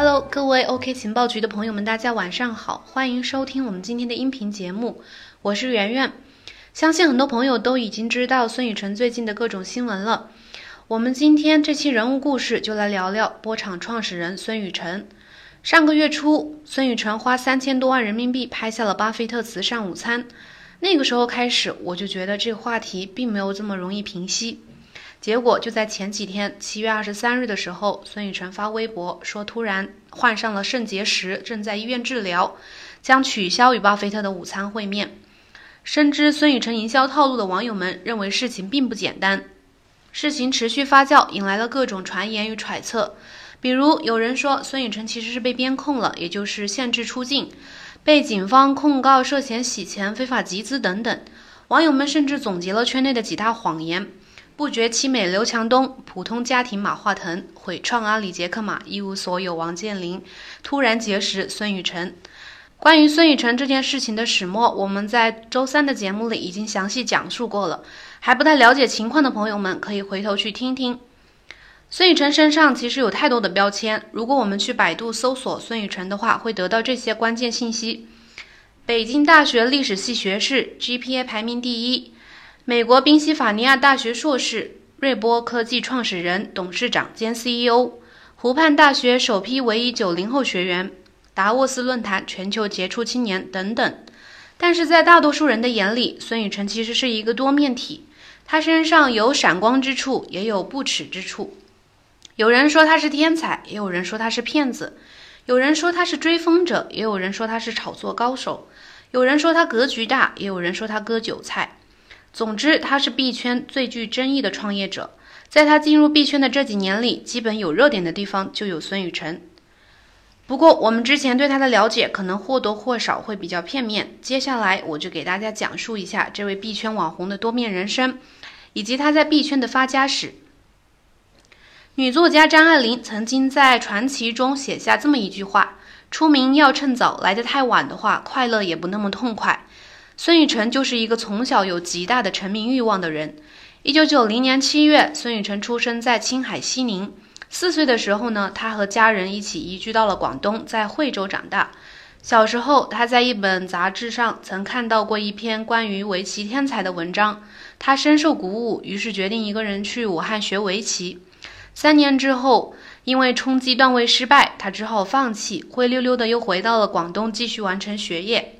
Hello，各位 OK 情报局的朋友们，大家晚上好，欢迎收听我们今天的音频节目，我是圆圆。相信很多朋友都已经知道孙雨晨最近的各种新闻了。我们今天这期人物故事就来聊聊波场创始人孙雨晨。上个月初，孙雨晨花三千多万人民币拍下了巴菲特慈善午餐。那个时候开始，我就觉得这话题并没有这么容易平息。结果就在前几天，七月二十三日的时候，孙雨晨发微博说突然患上了肾结石，正在医院治疗，将取消与巴菲特的午餐会面。深知孙雨晨营销套路的网友们认为事情并不简单，事情持续发酵，引来了各种传言与揣测。比如有人说孙雨晨其实是被边控了，也就是限制出境，被警方控告涉嫌洗钱、非法集资等等。网友们甚至总结了圈内的几大谎言。不觉凄美刘强东，普通家庭马化腾，毁创阿里杰克马，一无所有王健林，突然结识孙雨晨。关于孙雨晨这件事情的始末，我们在周三的节目里已经详细讲述过了。还不太了解情况的朋友们，可以回头去听听。孙雨晨身上其实有太多的标签，如果我们去百度搜索孙雨晨的话，会得到这些关键信息：北京大学历史系学士，GPA 排名第一。美国宾夕法尼亚大学硕士，瑞波科技创始人、董事长兼 CEO，湖畔大学首批唯一九零后学员，达沃斯论坛全球杰出青年等等。但是在大多数人的眼里，孙雨晨其实是一个多面体，他身上有闪光之处，也有不耻之处。有人说他是天才，也有人说他是骗子；有人说他是追风者，也有人说他是炒作高手；有人说他格局大，也有人说他割韭菜。总之，他是币圈最具争议的创业者。在他进入币圈的这几年里，基本有热点的地方就有孙雨晨。不过，我们之前对他的了解可能或多或少会比较片面。接下来，我就给大家讲述一下这位币圈网红的多面人生，以及他在币圈的发家史。女作家张爱玲曾经在传奇中写下这么一句话：“出名要趁早，来得太晚的话，快乐也不那么痛快。”孙雨晨就是一个从小有极大的成名欲望的人。一九九零年七月，孙雨晨出生在青海西宁。四岁的时候呢，他和家人一起移居到了广东，在惠州长大。小时候，他在一本杂志上曾看到过一篇关于围棋天才的文章，他深受鼓舞，于是决定一个人去武汉学围棋。三年之后，因为冲击段位失败，他只好放弃，灰溜溜的又回到了广东，继续完成学业。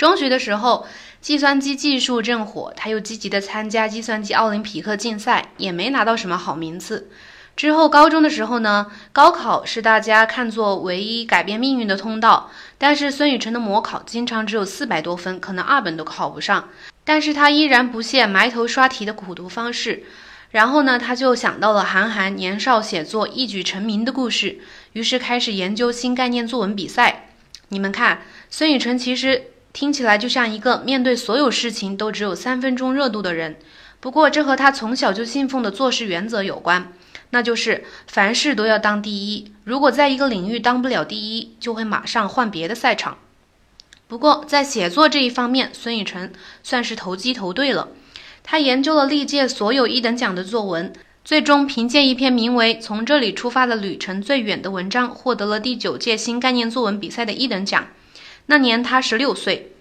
中学的时候，计算机技术正火，他又积极的参加计算机奥林匹克竞赛，也没拿到什么好名次。之后高中的时候呢，高考是大家看作唯一改变命运的通道，但是孙雨辰的模考经常只有四百多分，可能二本都考不上。但是他依然不懈埋头刷题的苦读方式。然后呢，他就想到了韩寒年少写作一举成名的故事，于是开始研究新概念作文比赛。你们看，孙雨辰其实。听起来就像一个面对所有事情都只有三分钟热度的人，不过这和他从小就信奉的做事原则有关，那就是凡事都要当第一。如果在一个领域当不了第一，就会马上换别的赛场。不过在写作这一方面，孙雨晨算是投机投对了。他研究了历届所有一等奖的作文，最终凭借一篇名为《从这里出发的旅程最远》的文章，获得了第九届新概念作文比赛的一等奖。那年他十六岁，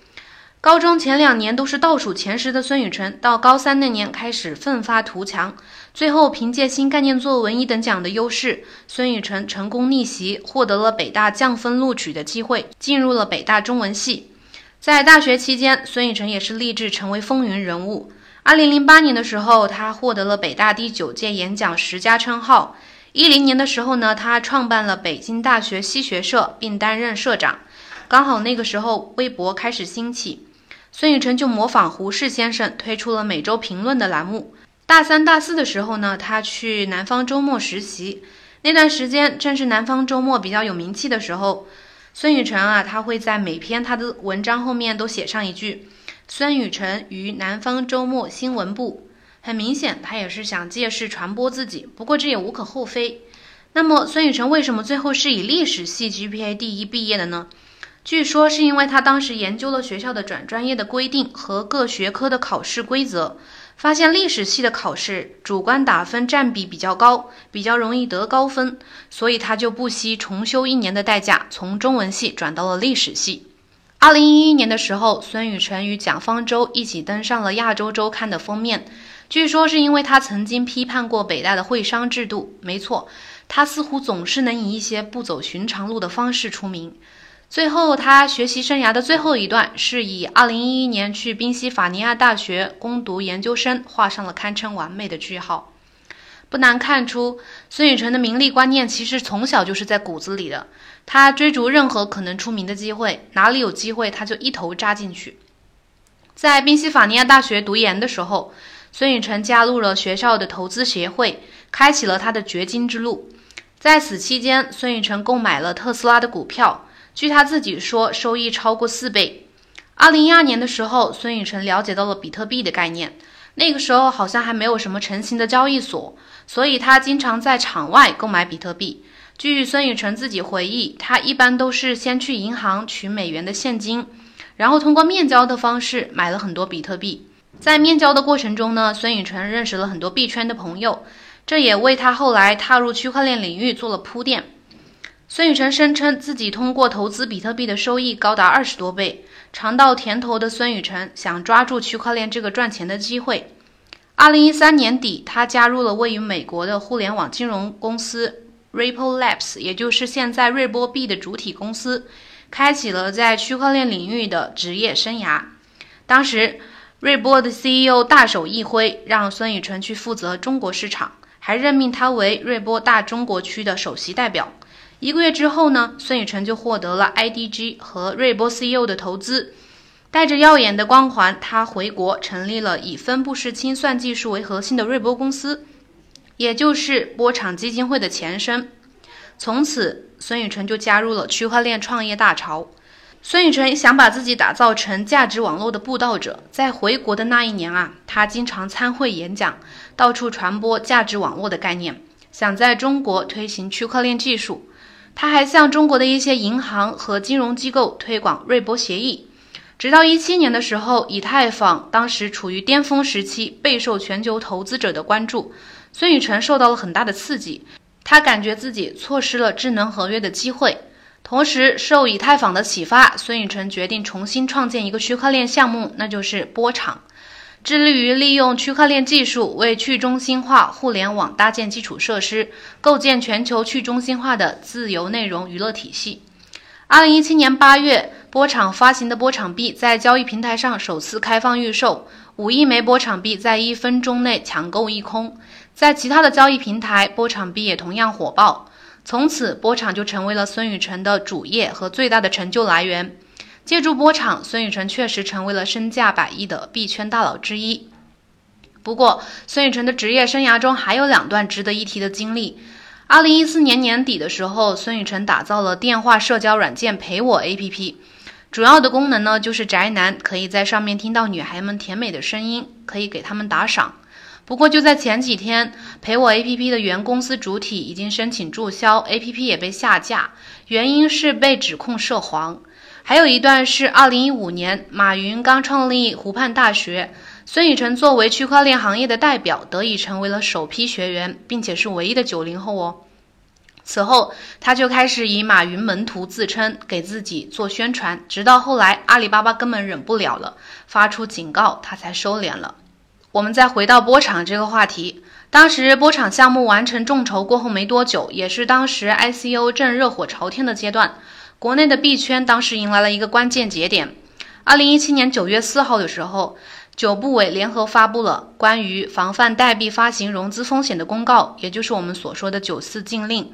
高中前两年都是倒数前十的孙雨辰，到高三那年开始奋发图强，最后凭借新概念作文一等奖的优势，孙雨辰成功逆袭，获得了北大降分录取的机会，进入了北大中文系。在大学期间，孙雨辰也是立志成为风云人物。二零零八年的时候，他获得了北大第九届演讲十佳称号。一零年的时候呢，他创办了北京大学西学社，并担任社长。刚好那个时候，微博开始兴起，孙雨晨就模仿胡适先生推出了每周评论的栏目。大三、大四的时候呢，他去南方周末实习，那段时间正是南方周末比较有名气的时候。孙雨晨啊，他会在每篇他的文章后面都写上一句“孙雨晨于南方周末新闻部”，很明显，他也是想借势传播自己。不过这也无可厚非。那么，孙雨晨为什么最后是以历史系 GPA 第一毕业的呢？据说是因为他当时研究了学校的转专业的规定和各学科的考试规则，发现历史系的考试主观打分占比比较高，比较容易得高分，所以他就不惜重修一年的代价，从中文系转到了历史系。二零一一年的时候，孙雨晨与蒋方舟一起登上了《亚洲周刊》的封面，据说是因为他曾经批判过北大的会商制度。没错，他似乎总是能以一些不走寻常路的方式出名。最后，他学习生涯的最后一段是以2011年去宾夕法尼亚大学攻读研究生，画上了堪称完美的句号。不难看出，孙雨晨的名利观念其实从小就是在骨子里的。他追逐任何可能出名的机会，哪里有机会他就一头扎进去。在宾夕法尼亚大学读研的时候，孙雨晨加入了学校的投资协会，开启了他的掘金之路。在此期间，孙雨晨购买了特斯拉的股票。据他自己说，收益超过四倍。二零一二年的时候，孙雨晨了解到了比特币的概念。那个时候好像还没有什么成型的交易所，所以他经常在场外购买比特币。据孙雨晨自己回忆，他一般都是先去银行取美元的现金，然后通过面交的方式买了很多比特币。在面交的过程中呢，孙雨晨认识了很多币圈的朋友，这也为他后来踏入区块链领域做了铺垫。孙宇晨声称自己通过投资比特币的收益高达二十多倍。尝到甜头的孙宇晨想抓住区块链这个赚钱的机会。二零一三年底，他加入了位于美国的互联网金融公司 Ripple Labs，也就是现在瑞波币的主体公司，开启了在区块链领域的职业生涯。当时，瑞波的 CEO 大手一挥，让孙宇晨去负责中国市场，还任命他为瑞波大中国区的首席代表。一个月之后呢，孙雨晨就获得了 IDG 和瑞波 CEO 的投资，带着耀眼的光环，他回国成立了以分布式清算技术为核心的瑞波公司，也就是波场基金会的前身。从此，孙雨晨就加入了区块链创业大潮。孙雨晨想把自己打造成价值网络的布道者，在回国的那一年啊，他经常参会演讲，到处传播价值网络的概念，想在中国推行区块链技术。他还向中国的一些银行和金融机构推广瑞波协议，直到一七年的时候，以太坊当时处于巅峰时期，备受全球投资者的关注。孙雨晨受到了很大的刺激，他感觉自己错失了智能合约的机会。同时，受以太坊的启发，孙雨晨决定重新创建一个区块链项目，那就是波场。致力于利用区块链技术为去中心化互联网搭建基础设施，构建全球去中心化的自由内容娱乐体系。二零一七年八月，波场发行的波场币在交易平台上首次开放预售，五亿枚波场币在一分钟内抢购一空。在其他的交易平台，波场币也同样火爆。从此，波场就成为了孙雨晨的主业和最大的成就来源。借助波场，孙雨晨确实成为了身价百亿的币圈大佬之一。不过，孙雨晨的职业生涯中还有两段值得一提的经历。二零一四年年底的时候，孙雨晨打造了电话社交软件陪我 APP，主要的功能呢就是宅男可以在上面听到女孩们甜美的声音，可以给他们打赏。不过就在前几天，陪我 APP 的原公司主体已经申请注销，APP 也被下架，原因是被指控涉黄。还有一段是二零一五年，马云刚创立湖畔大学，孙雨晨作为区块链行业的代表，得以成为了首批学员，并且是唯一的九零后哦。此后，他就开始以马云门徒自称，给自己做宣传，直到后来阿里巴巴根本忍不了了，发出警告，他才收敛了。我们再回到波场这个话题，当时波场项目完成众筹过后没多久，也是当时 ICO 正热火朝天的阶段。国内的币圈当时迎来了一个关键节点。二零一七年九月四号的时候，九部委联合发布了关于防范代币发行融资风险的公告，也就是我们所说的“九四禁令”，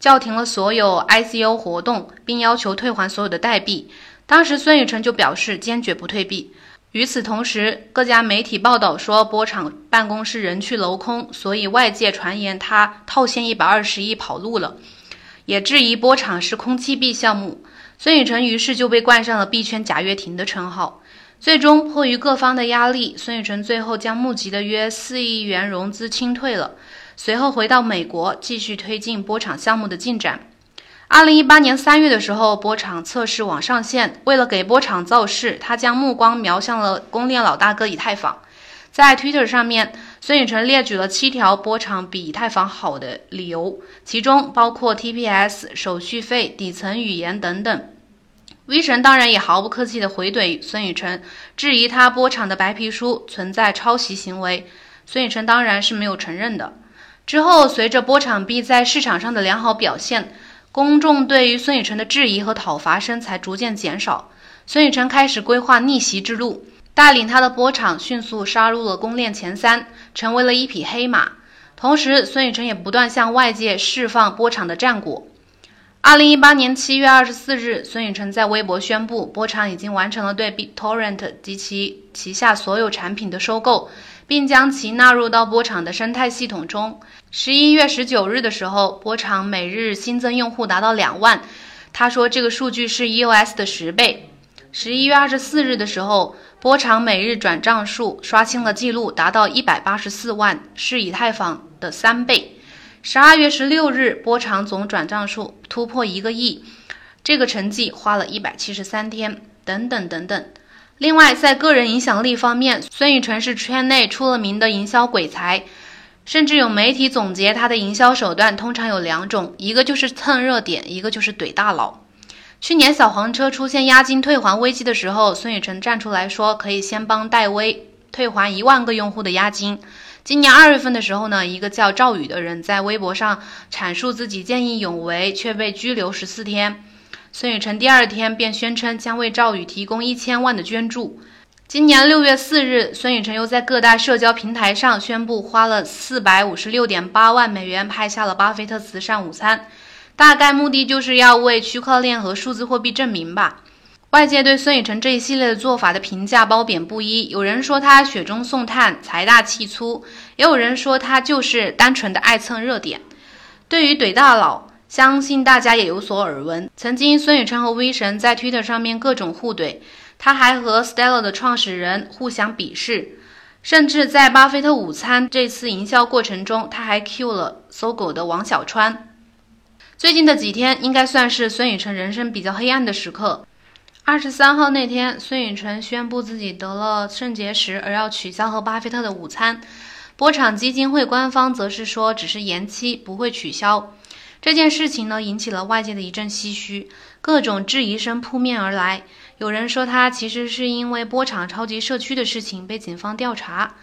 叫停了所有 ICO 活动，并要求退还所有的代币。当时孙雨晨就表示坚决不退币。与此同时，各家媒体报道说波场办公室人去楼空，所以外界传言他套现一百二十亿跑路了。也质疑波场是空气币项目，孙雨晨于是就被冠上了币圈贾跃亭的称号。最终迫于各方的压力，孙雨晨最后将募集的约四亿元融资清退了。随后回到美国，继续推进波场项目的进展。二零一八年三月的时候，波场测试网上线，为了给波场造势，他将目光瞄向了公链老大哥以太坊。在 Twitter 上面，孙宇晨列举了七条波场比以太坊好的理由，其中包括 TPS、手续费、底层语言等等。V 神当然也毫不客气地回怼孙宇晨，质疑他波场的白皮书存在抄袭行为。孙宇晨当然是没有承认的。之后，随着波场币在市场上的良好表现，公众对于孙宇晨的质疑和讨伐声才逐渐减少。孙宇晨开始规划逆袭之路，带领他的波场迅速杀入了公链前三，成为了一匹黑马。同时，孙宇晨也不断向外界释放波场的战果。二零一八年七月二十四日，孙宇晨在微博宣布，波场已经完成了对 BitTorrent 及其旗下所有产品的收购，并将其纳入到波场的生态系统中。十一月十九日的时候，波场每日新增用户达到两万，他说这个数据是 EOS 的十倍。十一月二十四日的时候，波场每日转账数刷新了记录，达到一百八十四万，是以太坊的三倍。十二月十六日，波场总转账数突破一个亿，这个成绩花了一百七十三天，等等等等。另外，在个人影响力方面，孙宇晨是圈内出了名的营销鬼才，甚至有媒体总结他的营销手段通常有两种，一个就是蹭热点，一个就是怼大佬。去年小黄车出现押金退还危机的时候，孙宇晨站出来说可以先帮戴威退还一万个用户的押金。今年二月份的时候呢，一个叫赵宇的人在微博上阐述自己见义勇为，却被拘留十四天。孙宇晨第二天便宣称将为赵宇提供一千万的捐助。今年六月四日，孙宇晨又在各大社交平台上宣布花了四百五十六点八万美元拍下了巴菲特慈善午餐，大概目的就是要为区块链和数字货币证明吧。外界对孙宇晨这一系列的做法的评价褒贬不一，有人说他雪中送炭、财大气粗，也有人说他就是单纯的爱蹭热点。对于怼大佬，相信大家也有所耳闻。曾经孙宇晨和 V 神在 Twitter 上面各种互怼，他还和 Stellar 的创始人互相鄙视，甚至在巴菲特午餐这次营销过程中，他还 Q 了搜狗的王小川。最近的几天应该算是孙宇晨人生比较黑暗的时刻。二十三号那天，孙宇晨宣布自己得了肾结石，而要取消和巴菲特的午餐。波场基金会官方则是说只是延期，不会取消。这件事情呢，引起了外界的一阵唏嘘，各种质疑声扑面而来。有人说他其实是因为波场超级社区的事情被警方调查。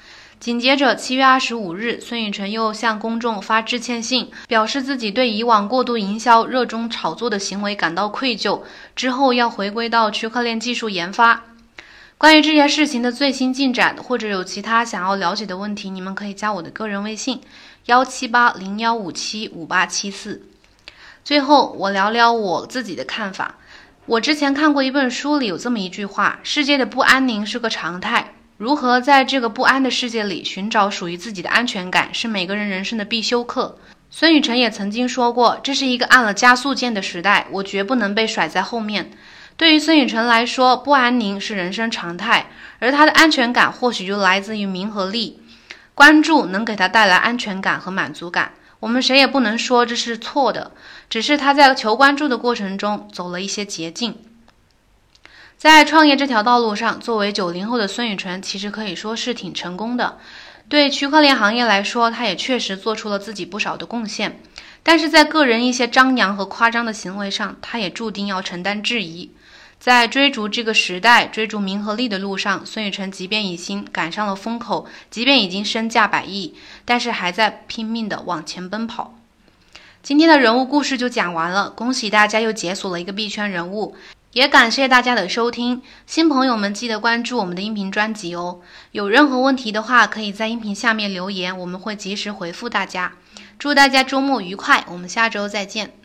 紧接着，七月二十五日，孙宇晨又向公众发致歉信，表示自己对以往过度营销、热衷炒作的行为感到愧疚，之后要回归到区块链技术研发。关于这件事情的最新进展，或者有其他想要了解的问题，你们可以加我的个人微信：幺七八零幺五七五八七四。最后，我聊聊我自己的看法。我之前看过一本书，里有这么一句话：世界的不安宁是个常态。如何在这个不安的世界里寻找属于自己的安全感，是每个人人生的必修课。孙宇晨也曾经说过，这是一个按了加速键的时代，我绝不能被甩在后面。对于孙宇晨来说，不安宁是人生常态，而他的安全感或许就来自于名和利。关注能给他带来安全感和满足感，我们谁也不能说这是错的，只是他在求关注的过程中走了一些捷径。在创业这条道路上，作为九零后的孙宇晨，其实可以说是挺成功的。对区块链行业来说，他也确实做出了自己不少的贡献。但是在个人一些张扬和夸张的行为上，他也注定要承担质疑。在追逐这个时代、追逐名和利的路上，孙宇晨即便已经赶上了风口，即便已经身价百亿，但是还在拼命的往前奔跑。今天的人物故事就讲完了，恭喜大家又解锁了一个币圈人物。也感谢大家的收听，新朋友们记得关注我们的音频专辑哦。有任何问题的话，可以在音频下面留言，我们会及时回复大家。祝大家周末愉快，我们下周再见。